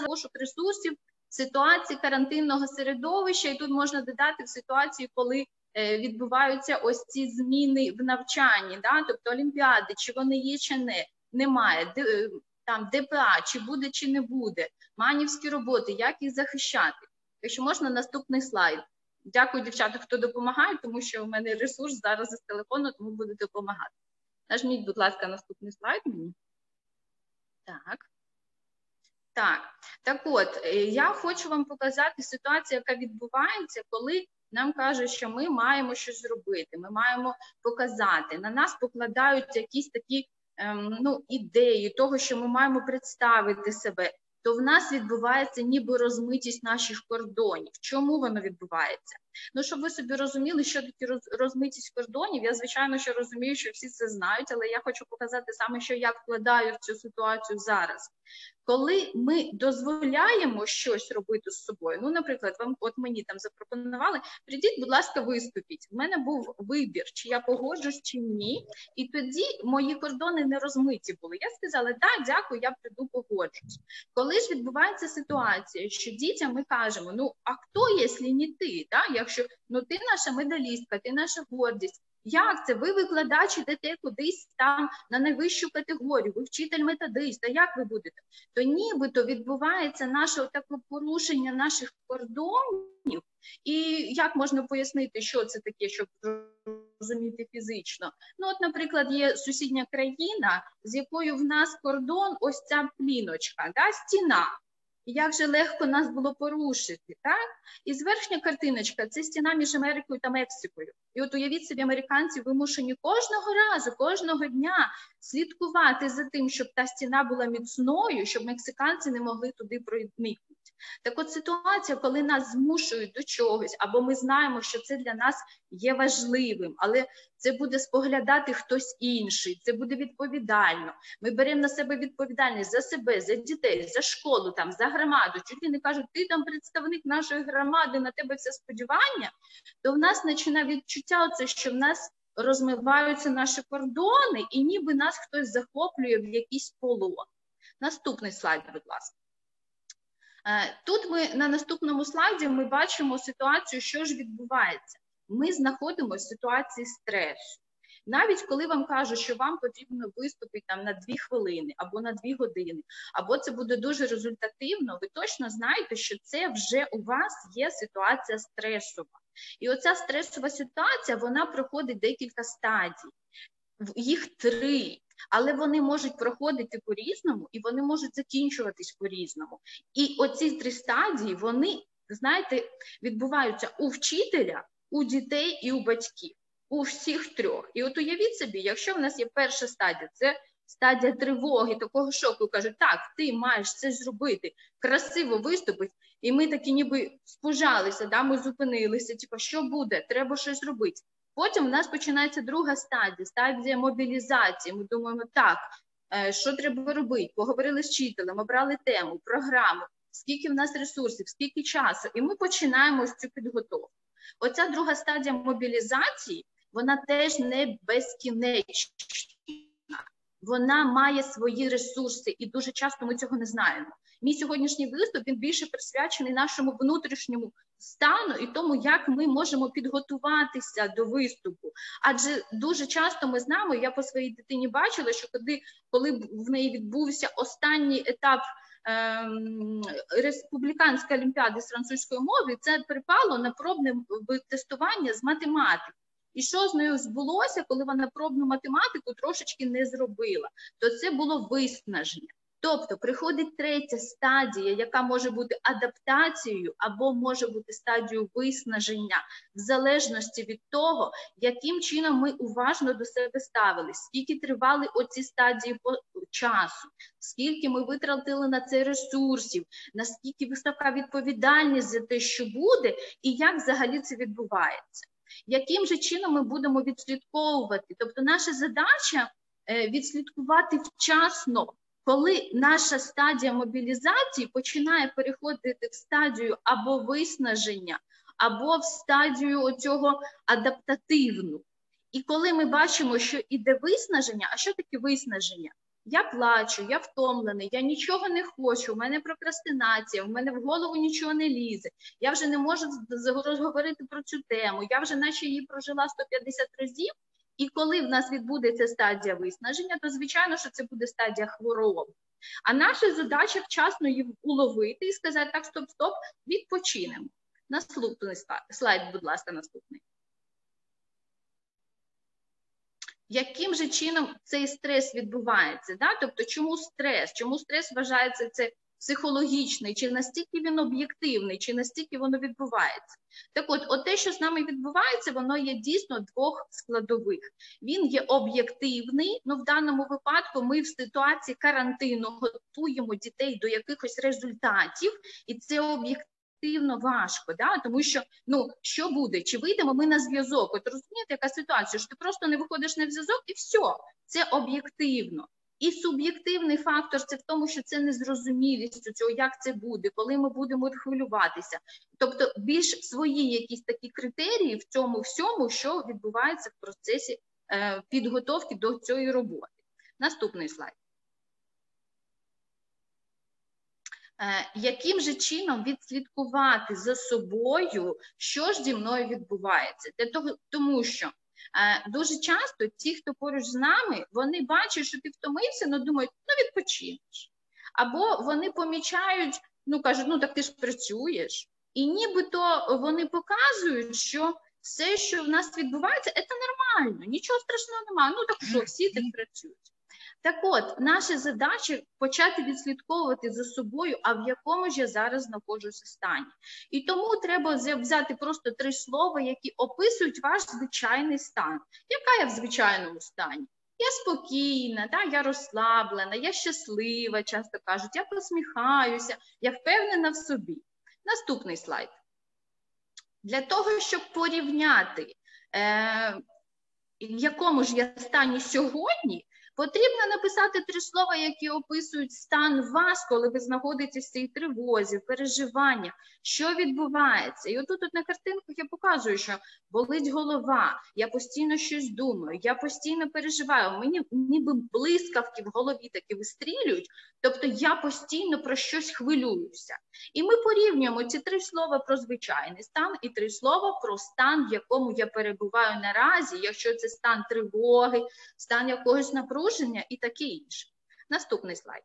назва пошук ресурсів в ситуації карантинного середовища, і тут можна додати в ситуації, коли е, відбуваються ось ці зміни в навчанні, да? тобто олімпіади, чи вони є, чи не немає, е, там ДПА, чи буде, чи не буде, манівські роботи, як їх захищати. Якщо можна, наступний слайд. Дякую, дівчата, хто допомагає, тому що у мене ресурс зараз із телефону, тому буду допомагати. Нажміть, будь ласка, наступний слайд мені. Так. Так, так от, е, я хочу вам показати ситуацію, яка відбувається, коли нам кажуть, що ми маємо щось зробити, ми маємо показати. На нас покладають якісь такі ем, ну, ідеї того, що ми маємо представити себе то в нас відбувається ніби розмитість наших кордонів. Чому воно відбувається? Ну, щоб ви собі розуміли, що таке розмитість кордонів, я звичайно що розумію, що всі це знають, але я хочу показати саме, що я вкладаю в цю ситуацію зараз коли ми дозволяємо щось робити з собою, ну, наприклад, вам от мені там запропонували, прийдіть, будь ласка, виступіть. У мене був вибір, чи я погоджусь, чи ні. І тоді мої кордони не розмиті були. Я сказала, так, дякую, я прийду погоджусь. Коли ж відбувається ситуація, що дітям ми кажемо, ну а хто, якщо не ти? Да? Якщо ну ти наша медалістка, ти наша гордість. Як це? Ви викладач ідете кудись там на найвищу категорію, ви вчитель методист, а як ви будете? То нібито відбувається наше таке порушення наших кордонів, і як можна пояснити, що це таке, щоб зрозуміти фізично? Ну, от, наприклад, є сусідня країна, з якою в нас кордон, ось ця пліночка, да, стіна як же легко нас було порушити, так? І зверхня картиночка це стіна між Америкою та Мексикою. І от уявіть собі, американці вимушені кожного разу, кожного дня слідкувати за тим, щоб та стіна була міцною, щоб мексиканці не могли туди проникнути. Так от ситуація, коли нас змушують до чогось, або ми знаємо, що це для нас є важливим, але це буде споглядати хтось інший, це буде відповідально. Ми беремо на себе відповідальність за себе, за дітей, за школу, там, за громаду. Чуть не кажуть, ти там представник нашої громади, на тебе все сподівання, то в нас починає відчуття, оце, що в нас розмиваються наші кордони, і ніби нас хтось захоплює в якийсь полон. Наступний слайд, будь ласка. Е, тут ми на наступному слайді ми бачимо ситуацію, що ж відбувається. Ми знаходимося в ситуації стресу. Навіть коли вам кажуть, що вам потрібно виступити там на дві хвилини або на дві години, або це буде дуже результативно, ви точно знаєте, що це вже у вас є ситуація стресова. І оця стресова ситуація вона проходить декілька стадій, їх три але вони можуть проходити по-різному і вони можуть закінчуватись по-різному. І оці три стадії, вони, знаєте, відбуваються у вчителя, у дітей і у батьків, у всіх трьох. І от уявіть собі, якщо в нас є перша стадія, це стадія тривоги, такого шоку, кажуть, так, ти маєш це зробити, красиво виступити. І ми такі ніби спужалися, да, ми зупинилися, типу, що буде, треба щось робити. Потім у нас починається друга стадія, стадія мобілізації. Ми думаємо, так, е, що треба робити? Поговорили з вчителем, обрали тему, програму, скільки в нас ресурсів, скільки часу, і ми починаємо з цю підготовку. Оця друга стадія мобілізації, вона теж не безкінечна. Вона має свої ресурси, і дуже часто ми цього не знаємо. Мій сьогоднішній виступ він більше присвячений нашому внутрішньому стану і тому, як ми можемо підготуватися до виступу. Адже дуже часто ми знаємо, я по своїй дитині бачила, що коли коли в неї відбувся останній етап. Ем, республіканська олімпіади з французької мови це припало на пробне тестування з математики. І що з нею збулося, коли вона пробну математику трошечки не зробила, то це було виснаження. Тобто приходить третя стадія, яка може бути адаптацією або може бути стадією виснаження, в залежності від того, яким чином ми уважно до себе ставились, скільки тривали оці стадії по часу, скільки ми витратили на це ресурсів, наскільки висока відповідальність за те, що буде, і як взагалі це відбувається. Яким же чином ми будемо відслідковувати? Тобто, наша задача е, відслідкувати вчасно коли наша стадія мобілізації починає переходити в стадію або виснаження, або в стадію цього адаптативну. І коли ми бачимо, що іде виснаження, а що таке виснаження? Я плачу, я втомлений, я нічого не хочу, у мене прокрастинація, у мене в голову нічого не лізе, я вже не можу розговорити про цю тему, я вже наче її прожила 150 разів, і коли в нас відбудеться стадія виснаження, то звичайно, що це буде стадія хвороби. А наша задача вчасно її уловити і сказати: так, стоп, стоп, відпочинемо. Наступний слайд, будь ласка, наступний. Яким же чином цей стрес відбувається? Да? Тобто, чому стрес? Чому стрес вважається це психологічний, чи настільки він об'єктивний, чи настільки воно відбувається? Так от, от те, що з нами відбувається, воно є дійсно двох складових. Він є об'єктивний, ну в даному випадку ми в ситуації карантину готуємо дітей до якихось результатів, і це об'єктивно об'єктивно важко, да? тому що ну що буде? Чи вийдемо ми на зв'язок? От розумієте, яка ситуація? що ти просто не виходиш на зв'язок, і все, це об'єктивно. І суб'єктивний фактор це в тому, що це незрозумілість цього, як це буде, коли ми будемо хвилюватися. Тобто, більш свої якісь такі критерії в цьому всьому, що відбувається в процесі е, підготовки до цієї роботи. Наступний слайд. Е, яким же чином відслідкувати за собою, що ж зі мною відбувається? Для того, Тому що дуже часто ті, хто поруч з нами, вони бачать, що ти втомився, але думають, ну відпочинеш. Або вони помічають, ну кажуть, ну так ти ж працюєш. І нібито вони показують, що все, що в нас відбувається, це нормально, нічого страшного немає. Ну так що всі так працюють. Так от, наша задача почати відслідковувати за собою, а в якому ж я зараз знаходжуся стані. І тому треба взяти просто три слова, які описують ваш звичайний стан. Яка я в звичайному стані? Я спокійна, да, я розслаблена, я щаслива, часто кажуть, я посміхаюся, я впевнена в собі. Наступний слайд. Для того, щоб порівняти, е, в якому ж я стані сьогодні, Потрібно написати три слова, які описують стан вас, коли ви знаходитесь в цій тривозі, переживаннях, що відбувається. І отут от на картинках я показую, що болить голова, я постійно щось думаю, я постійно переживаю. Мені ніби блискавки в голові такі вистрілюють, тобто я постійно про щось хвилююся. І ми порівнюємо ці три слова про звичайний стан і три слова про стан, в якому я перебуваю наразі, якщо це стан тривоги, стан якогось напруження і таке інше. Наступний слайд.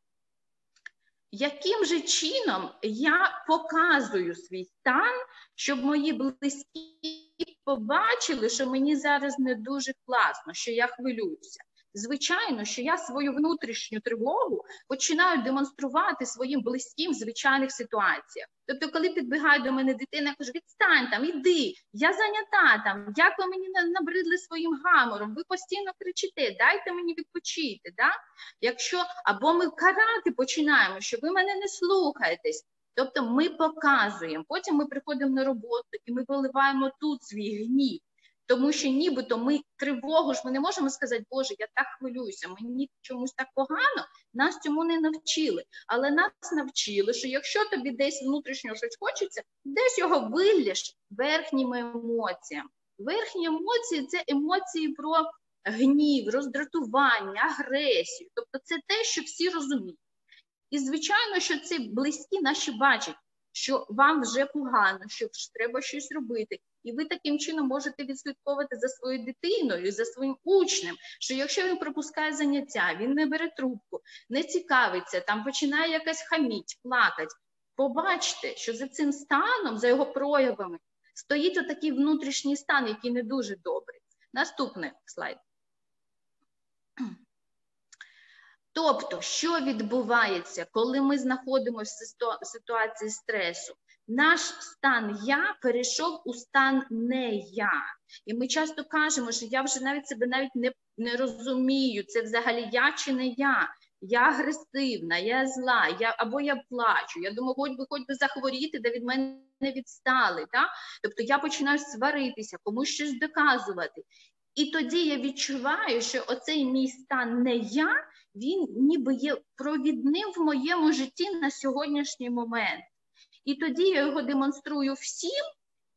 Яким же чином я показую свій стан, щоб мої близькі побачили, що мені зараз не дуже класно, що я хвилююся? Звичайно, що я свою внутрішню тривогу починаю демонструвати своїм близьким в звичайних ситуаціях. Тобто, коли підбігає до мене дитина, я кажу, відстань там, іди, я зайнята там, як ви мені набридли своїм гамором, ви постійно кричите, дайте мені відпочити. Да? Якщо або ми карати починаємо, що ви мене не слухаєтесь. Тобто ми показуємо, потім ми приходимо на роботу і ми виливаємо тут свій гнів. Тому що нібито ми тривогу ж ми не можемо сказати, Боже, я так хвилююся, мені чомусь так погано, нас цьому не навчили. Але нас навчили, що якщо тобі десь внутрішньо щось хочеться, десь його вилєш верхніми емоціями. Верхні емоції це емоції про гнів, роздратування, агресію. Тобто це те, що всі розуміють. І, звичайно, що ці близькі наші бачать, що вам вже погано, що треба щось робити. І ви таким чином можете відслідковувати за своєю дитиною, за своїм учнем, що якщо він пропускає заняття, він не бере трубку, не цікавиться, там починає якась хаміть, плакати. Побачте, що за цим станом, за його проявами, стоїть отакий внутрішній стан, який не дуже добрий. Наступний слайд. Тобто, що відбувається, коли ми знаходимося в ситуації стресу? Наш стан я перейшов у стан не я. І ми часто кажемо, що я вже навіть себе навіть не не розумію, це взагалі я чи не я. Я агресивна, я зла, я або я плачу. Я думаю, хоч би хоч би захворіти, де від мене не відстали. Так? Тобто я починаю сваритися, комусь щось доказувати. І тоді я відчуваю, що оцей мій стан не я, він ніби є провідним в моєму житті на сьогоднішній момент. І тоді я його демонструю всім,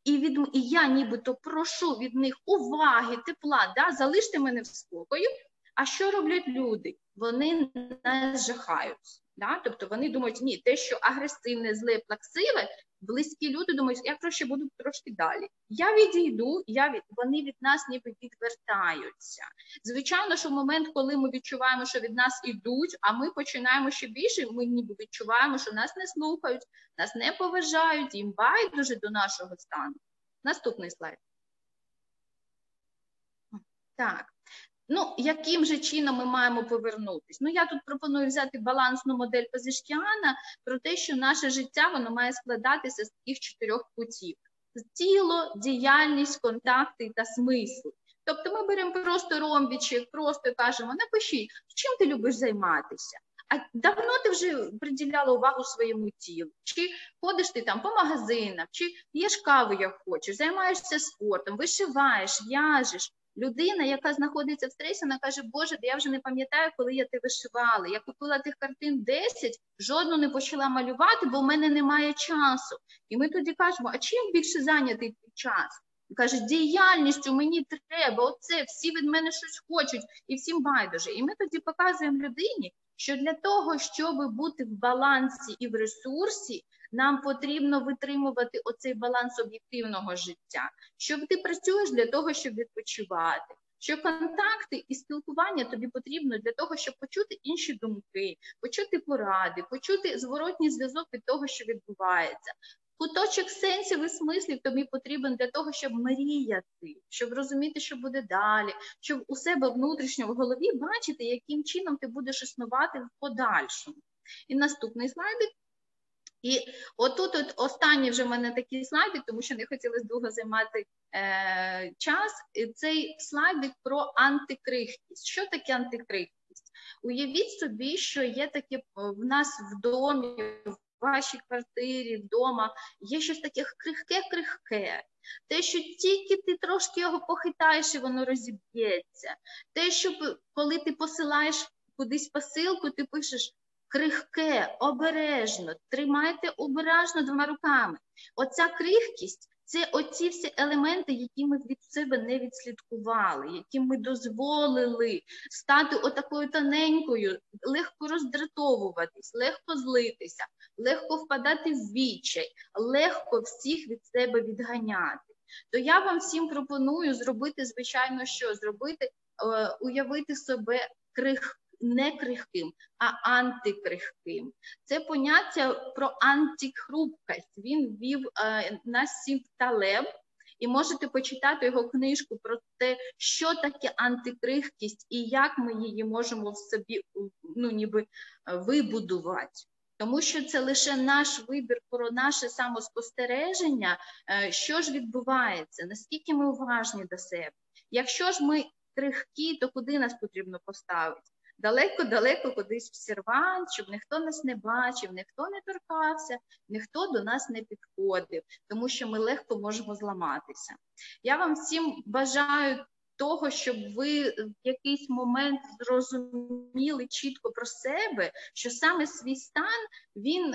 і від і я нібито прошу від них уваги, тепла, да, залиште мене в спокою, А що роблять люди? Вони не жахаються. Да? Тобто вони думають, ні, те, що агресивне, зле, плаксиве, близькі люди думають, я краще буду трошки далі. Я відійду, я від вони від нас ніби відвертаються. Звичайно, що в момент, коли ми відчуваємо, що від нас ідуть, а ми починаємо ще більше, ми ніби відчуваємо, що нас не слухають, нас не поважають, їм байдуже до нашого стану. Наступний слайд. Так. Ну, яким же чином ми маємо повернутися? Ну, я тут пропоную взяти балансну модель Пазишкіана про те, що наше життя воно має складатися з таких чотирьох путів: тіло, діяльність, контакти та смисл. Тобто ми беремо просто ромбічик, просто кажемо, напишіть, чим ти любиш займатися? А давно ти вже приділяла увагу своєму тілу? Чи ходиш ти там по магазинам, чи п'єш каву, як хочеш, займаєшся спортом, вишиваєш, в'яжеш, Людина, яка знаходиться в стресі, вона каже, Боже, я вже не пам'ятаю, коли я те вишивала. Я купила тих картин 10, жодну не почала малювати, бо в мене немає часу. І ми тоді кажемо, а чим більше зайнятий твій час? Каже, діяльністю мені треба, оце, всі від мене щось хочуть, і всім байдуже. І ми тоді показуємо людині, що для того, щоб бути в балансі і в ресурсі, нам потрібно витримувати оцей баланс об'єктивного життя. Що ти працюєш для того, щоб відпочивати. Що контакти і спілкування тобі потрібно для того, щоб почути інші думки, почути поради, почути зворотній зв'язок від того, що відбувається. Куточок сенсів і смислів тобі потрібен для того, щоб мріяти, щоб розуміти, що буде далі, щоб у себе внутрішньо в голові бачити, яким чином ти будеш існувати в подальшому. І наступний слайдик. І отут от останні вже в мене такі слайди, тому що не хотілося довго займати е, час. Цей слайдик про антикрихкість. Що таке антикрихкість? Уявіть собі, що є таке в нас в домі, в вашій квартирі, вдома, є щось таке крихке-крихке. Те, що тільки ти трошки його похитаєш, і воно розіб'ється. Те, що коли ти посилаєш кудись посилку, ти пишеш крихке, обережно, тримайте обережно двома руками. Оця крихкість це оці всі елементи, які ми від себе не відслідкували, які ми дозволили стати отакою тоненькою, легко роздратовуватись, легко злитися, легко впадати в відчай, легко всіх від себе відганяти. То я вам всім пропоную зробити, звичайно, що зробити, е, уявити себе крихким не крихким, а антикрихким. Це поняття про антихрупкость. Він ввів е, на талеб. І можете почитати його книжку про те, що таке антикрихкість і як ми її можемо в собі ну, ніби е, вибудувати. Тому що це лише наш вибір про наше самоспостереження, е, що ж відбувається, наскільки ми уважні до себе. Якщо ж ми крихкі, то куди нас потрібно поставити? Далеко-далеко кудись в сервант, щоб ніхто нас не бачив, ніхто не торкався, ніхто до нас не підходив, тому що ми легко можемо зламатися. Я вам всім бажаю. Того, щоб ви в якийсь момент зрозуміли чітко про себе, що саме свій стан він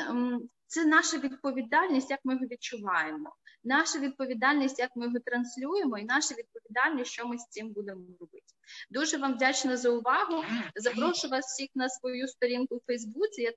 це наша відповідальність, як ми його відчуваємо, наша відповідальність, як ми його транслюємо, і наша відповідальність, що ми з цим будемо робити. Дуже вам вдячна за увагу. Запрошую вас всіх на свою сторінку у Фейсбуці. Я